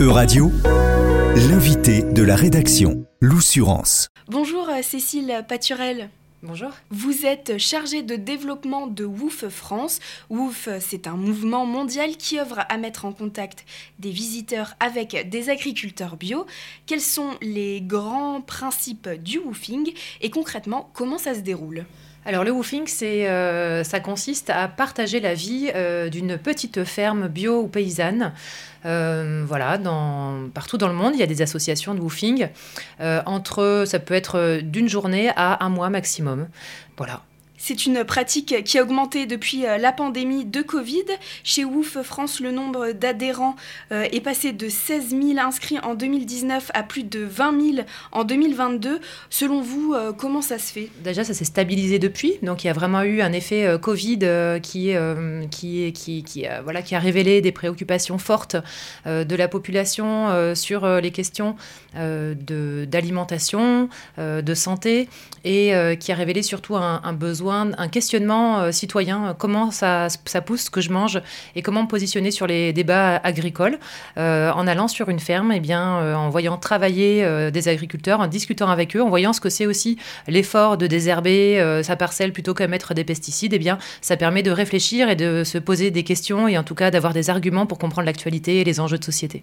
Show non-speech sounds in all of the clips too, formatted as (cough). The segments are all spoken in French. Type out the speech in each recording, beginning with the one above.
Euradio, l'invité de la rédaction, l'Oussurance. Bonjour euh, Cécile Paturel. Bonjour. Vous êtes chargée de développement de WOOF France. WOOF, c'est un mouvement mondial qui œuvre à mettre en contact des visiteurs avec des agriculteurs bio. Quels sont les grands principes du woofing et concrètement, comment ça se déroule? Alors le woofing, euh, ça consiste à partager la vie euh, d'une petite ferme bio ou paysanne. Euh, voilà, dans, partout dans le monde, il y a des associations de woofing. entre, ça peut être d'une journée à un mois maximum. Voilà. C'est une pratique qui a augmenté depuis euh, la pandémie de Covid. Chez WOOF France, le nombre d'adhérents euh, est passé de 16 000 inscrits en 2019 à plus de 20 000 en 2022. Selon vous, euh, comment ça se fait? Déjà, ça s'est stabilisé depuis. Donc, il y a vraiment eu un effet Covid qui, qui, voilà, qui a révélé des préoccupations fortes de la population sur les questions d'alimentation, de, santé, et qui a révélé surtout un besoin un questionnement euh, citoyen, euh, comment ça, pousse ce que je mange et comment me positionner sur les débats agricoles euh, en allant sur une ferme, eh bien, en voyant travailler des agriculteurs, en discutant avec eux, en voyant ce que c'est aussi l'effort de désherber sa parcelle plutôt qu'à mettre des pesticides, eh bien, ça permet de réfléchir et de se poser des questions et en tout cas d'avoir des arguments pour comprendre l'actualité et les enjeux de société.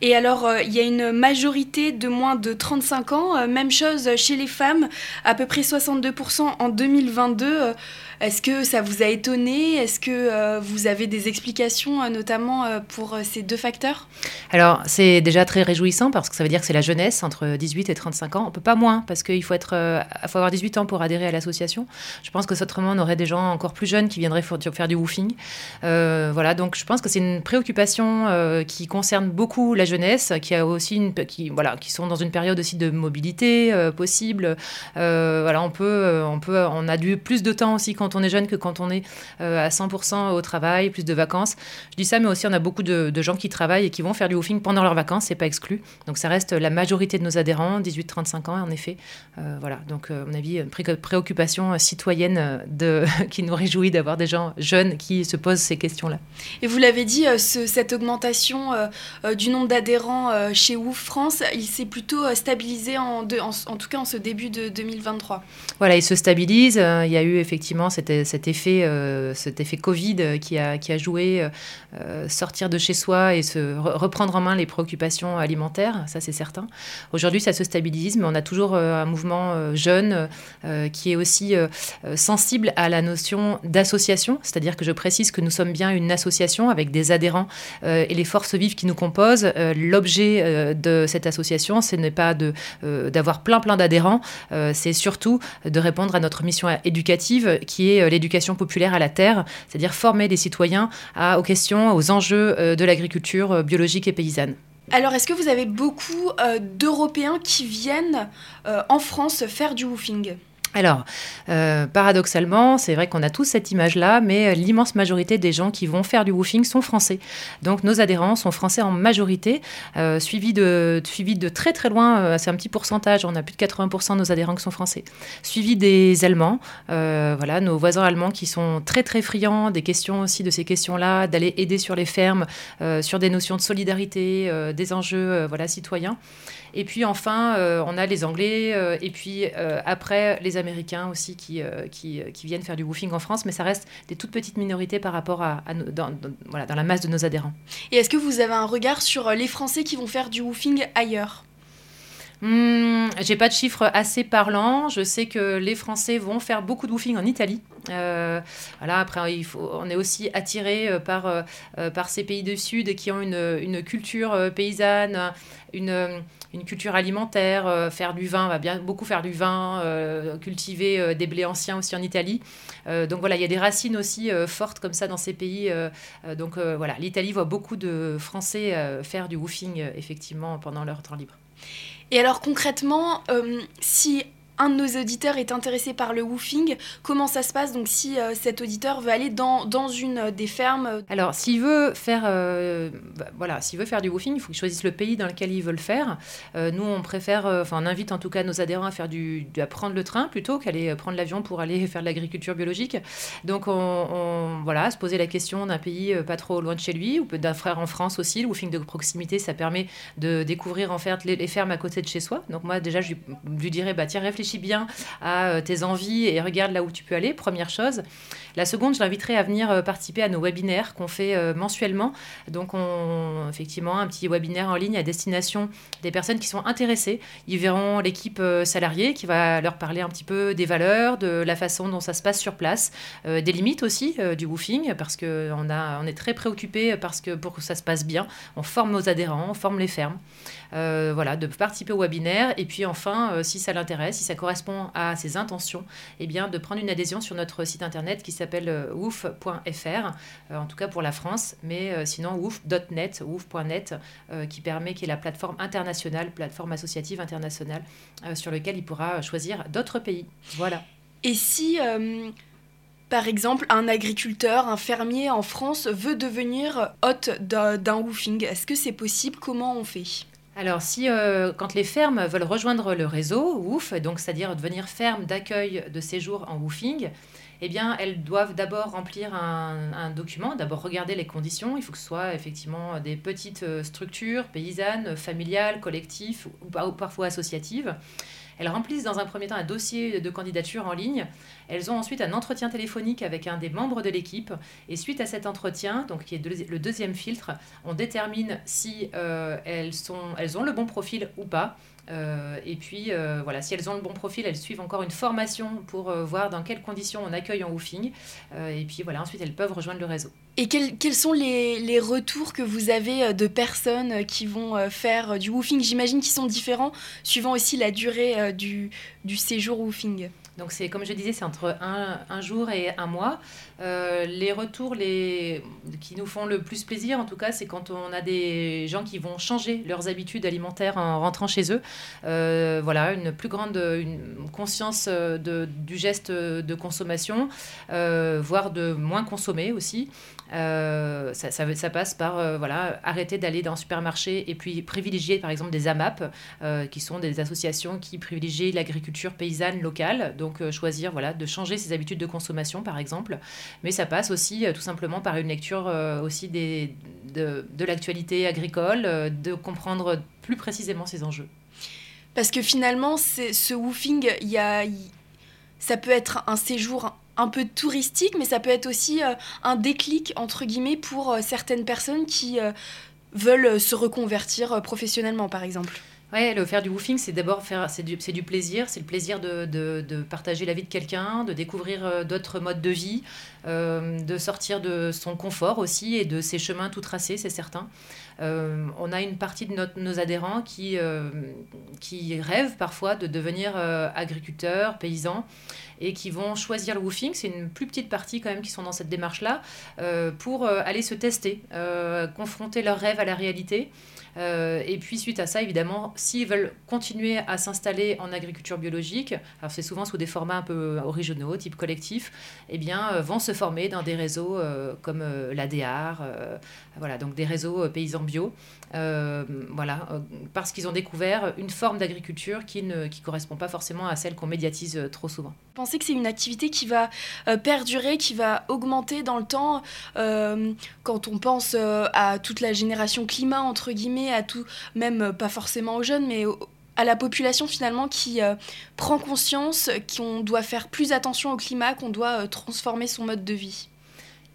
Et alors, il y a une majorité de moins de 35 ans, même chose chez les femmes, à peu près 62% en 2022 deux est-ce que ça vous a étonné? Est-ce que euh, vous avez des explications, euh, notamment euh, pour ces deux facteurs? Alors, c'est déjà très réjouissant parce que ça veut dire que c'est la jeunesse entre 18 et 35 ans. On peut pas moins parce qu'il faut, avoir 18 ans pour adhérer à l'association. Je pense que autrement, on aurait des gens encore plus jeunes qui viendraient faire du woofing. voilà, donc je pense que c'est une préoccupation qui concerne beaucoup la jeunesse, qui a aussi voilà, qui sont dans une période aussi de mobilité possible. voilà, on peut, on peut, on a du plus de temps aussi quand on est jeune que quand on est euh, à 100% au travail, plus de vacances. Je dis ça, mais aussi on a beaucoup de, gens qui travaillent et qui vont faire du woofing pendant leurs vacances, c'est pas exclu. Donc ça reste la majorité de nos adhérents, 18-35 ans en effet. Euh, voilà, donc euh, à mon avis, une préoccupation citoyenne de, (laughs) qui nous réjouit d'avoir des gens jeunes qui se posent ces questions-là. Et vous l'avez dit, cette augmentation du nombre d'adhérents chez Woof France, il s'est plutôt stabilisé en, en, tout cas en ce début de 2023. Voilà, il se stabilise. il y a eu effectivement cette cet effet, euh, cet effet Covid euh, qui a, qui a joué, euh, sortir de chez soi et se reprendre en main les préoccupations alimentaires, ça c'est certain. Aujourd'hui, ça se stabilise, mais on a toujours un mouvement jeune qui est aussi sensible à la notion d'association, c'est-à-dire que je précise que nous sommes bien une association avec des adhérents et les forces vives qui nous composent. L'objet de cette association, ce n'est pas d'avoir plein plein d'adhérents, c'est surtout de répondre à notre mission éducative qui est euh, l'éducation populaire à la terre, c'est-à-dire former les citoyens aux questions, aux enjeux euh, de l'agriculture euh, biologique et paysanne. Alors, est-ce que vous avez beaucoup d'Européens qui viennent en France faire du woofing? Alors, euh, paradoxalement, c'est vrai qu'on a tous cette image-là, mais euh, l'immense majorité des gens qui vont faire du woofing sont français. Donc nos adhérents sont français en majorité, euh, suivis, de, de très très loin, c'est un petit pourcentage, on a plus de 80% de nos adhérents qui sont français, suivis des Allemands, voilà, nos voisins allemands qui sont très très friands des questions aussi de ces questions-là, d'aller aider sur les fermes, sur des notions de solidarité, des enjeux voilà, citoyens. Et puis enfin, on a les Anglais, et puis après les aussi qui, euh, qui, qui, viennent faire du woofing en France, mais ça reste des toutes petites minorités par rapport à, voilà, dans la masse de nos adhérents. Et est-ce que vous avez un regard sur euh, les Français qui vont faire du woofing ailleurs? Hmm, j'ai pas de chiffres assez parlants. Je sais que les Français vont faire beaucoup de woofing en Italie. Euh, voilà, après, on est aussi attiré euh, par, euh, par ces pays du Sud qui ont une, une culture paysanne, une, une culture alimentaire. faire du vin, on va bien beaucoup faire du vin, cultiver des blés anciens aussi en Italie. donc voilà, il y a des racines aussi fortes comme ça dans ces pays. donc voilà, l'Italie voit beaucoup de Français faire du woofing effectivement pendant leur temps libre. Et alors concrètement, euh, si un de nos auditeurs est intéressé par le woofing, comment ça se passe Donc si cet auditeur veut aller dans, une des fermes Alors s'il veut faire bah, voilà, veut faire du woofing, il faut qu'il choisisse le pays dans lequel il veut le faire. nous on préfère enfin on invite en tout cas nos adhérents à faire du à prendre le train plutôt qu'aller prendre l'avion pour aller (laughs) faire de l'agriculture biologique. Donc on, voilà, se poser la question d'un pays pas trop loin de chez lui ou d'un frère en France aussi, le woofing de proximité ça permet de découvrir en fait les, fermes à côté de chez soi. Donc moi déjà je lui, dirais bah tiens réfléchis bien à euh, tes envies et regarde là où tu peux aller. Première chose. La seconde, je l'inviterai à venir euh, participer à nos webinaires qu'on fait euh, mensuellement. Donc on effectivement un petit webinaire en ligne à destination des personnes qui sont intéressées. Ils verront l'équipe salariée qui va leur parler un petit peu des valeurs, de la façon dont ça se passe sur place, des limites aussi du woofing parce que on est très préoccupé parce que pour que ça se passe bien, on forme nos adhérents, on forme les fermes. Voilà, de participer au webinaire. Et puis enfin, si ça l'intéresse, si ça correspond à ses intentions, eh bien, de prendre une adhésion sur notre site internet qui s'appelle euh, wouf.fr, en tout cas pour la France, mais sinon wouf.net, wouf.net, qui permet, qui est la plateforme internationale, plateforme associative internationale, sur lequel il pourra choisir d'autres pays. Voilà. Et si par exemple, un agriculteur, un fermier en France veut devenir hôte d'un woofing. Est-ce que c'est possible? Comment on fait? Alors, si euh, quand les fermes veulent rejoindre le réseau WOOF, donc c'est-à-dire devenir ferme d'accueil de séjour en woofing, eh bien, elles doivent d'abord remplir un, document, d'abord regarder les conditions. Il faut que ce soit effectivement des petites euh, structures paysannes, familiales, collectives ou parfois associatives. Elles remplissent dans un premier temps un dossier de candidature en ligne. Elles ont ensuite un entretien téléphonique avec un des membres de l'équipe. Et suite à cet entretien, donc qui est le deuxième filtre, on détermine si euh, elles, sont, elles ont le bon profil ou pas. Euh, et puis, euh, voilà, si elles ont le bon profil, elles suivent encore une formation pour voir dans quelles conditions on accueille en woofing. et puis, voilà, ensuite, elles peuvent rejoindre le réseau. Et quels, sont les, retours que vous avez de personnes qui vont faire du woofing? J'imagine qu'ils sont différents suivant aussi la durée du, séjour woofing. Donc c'est comme je disais, c'est entre un, jour et un mois. Euh, les retours qui nous font le plus plaisir, en tout cas, c'est quand on a des gens qui vont changer leurs habitudes alimentaires en rentrant chez eux. Euh, voilà, une plus grande conscience du geste de consommation, euh, voire de moins consommer aussi. Ça, ça, passe par voilà, arrêter d'aller dans le supermarché et puis privilégier par exemple des AMAP, qui sont des associations qui privilégient l'agriculture paysanne locale donc euh, choisir voilà, de changer ses habitudes de consommation, par exemple. Mais ça passe aussi euh, tout simplement par une lecture euh, aussi des, de, de l'actualité agricole, de comprendre plus précisément ces enjeux. Parce que finalement, ce woofing, y a, ça peut être un séjour un peu touristique, mais ça peut être aussi un déclic, entre guillemets, pour certaines personnes qui veulent se reconvertir professionnellement, par exemple. Ouais, le faire du woofing, c'est d'abord faire, c'est du, plaisir, c'est le plaisir de, de, partager la vie de quelqu'un, de découvrir euh, d'autres modes de vie, euh, de sortir de son confort aussi et de ses chemins tout tracés, c'est certain. Euh, on a une partie de nos adhérents qui, qui rêvent parfois de devenir agriculteurs, paysans et qui vont choisir le woofing. C'est une plus petite partie quand même qui sont dans cette démarche-là pour aller se tester, confronter leurs rêves à la réalité. Euh, et puis suite à ça, évidemment, s'ils veulent continuer à s'installer en agriculture biologique, alors c'est souvent sous des formats un peu originaux, type collectif, eh bien, euh, vont se former dans des réseaux euh, comme l'ADR, voilà, donc des réseaux paysans bio, voilà, parce qu'ils ont découvert une forme d'agriculture qui ne qui correspond pas forcément à celle qu'on médiatise trop souvent. Pensez que c'est une activité qui va perdurer, qui va augmenter dans le temps, quand on pense à toute la génération climat, entre guillemets, à tout, même euh, pas forcément aux jeunes, mais à la population finalement qui euh, prend conscience qu'on doit faire plus attention au climat, qu'on doit euh, transformer son mode de vie?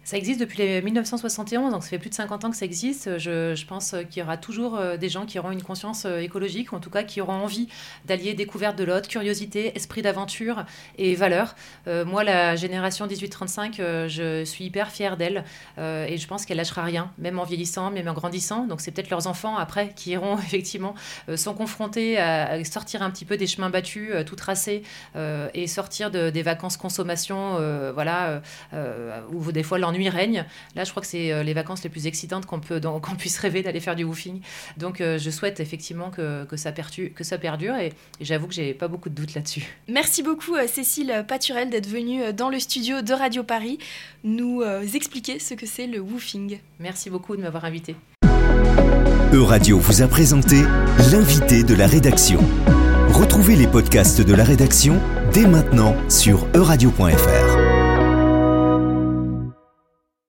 Ça existe depuis 1971, donc ça fait plus de 50 ans que ça existe. Je, pense qu'il y aura toujours euh, des gens qui auront une conscience euh, écologique, ou en tout cas qui auront envie d'allier découverte de l'autre, curiosité, esprit d'aventure et valeur. Euh, moi, la génération 18-35, je suis hyper fière d'elle et je pense qu'elle lâchera rien, même en vieillissant, même en grandissant. Donc c'est peut-être leurs enfants après qui iront (laughs) effectivement sont confrontés à, sortir un petit peu des chemins battus, tout tracés et sortir de, des vacances consommation, voilà, où des fois l'ennui l'ennui règne. Là, je crois que c'est les vacances les plus excitantes qu'on peut, (laughs) qu'on puisse rêver d'aller faire du woofing. Donc, je souhaite effectivement que, que, ça, que ça perdure et, j'avoue que j'ai pas beaucoup de doutes là-dessus. Merci beaucoup, Cécile Paturel, d'être venue dans le studio de Radio Paris nous expliquer ce que c'est le woofing. Merci beaucoup de m'avoir invité. Euradio vous a présenté l'invité de la rédaction. Retrouvez les podcasts de la rédaction dès maintenant sur euradio.fr.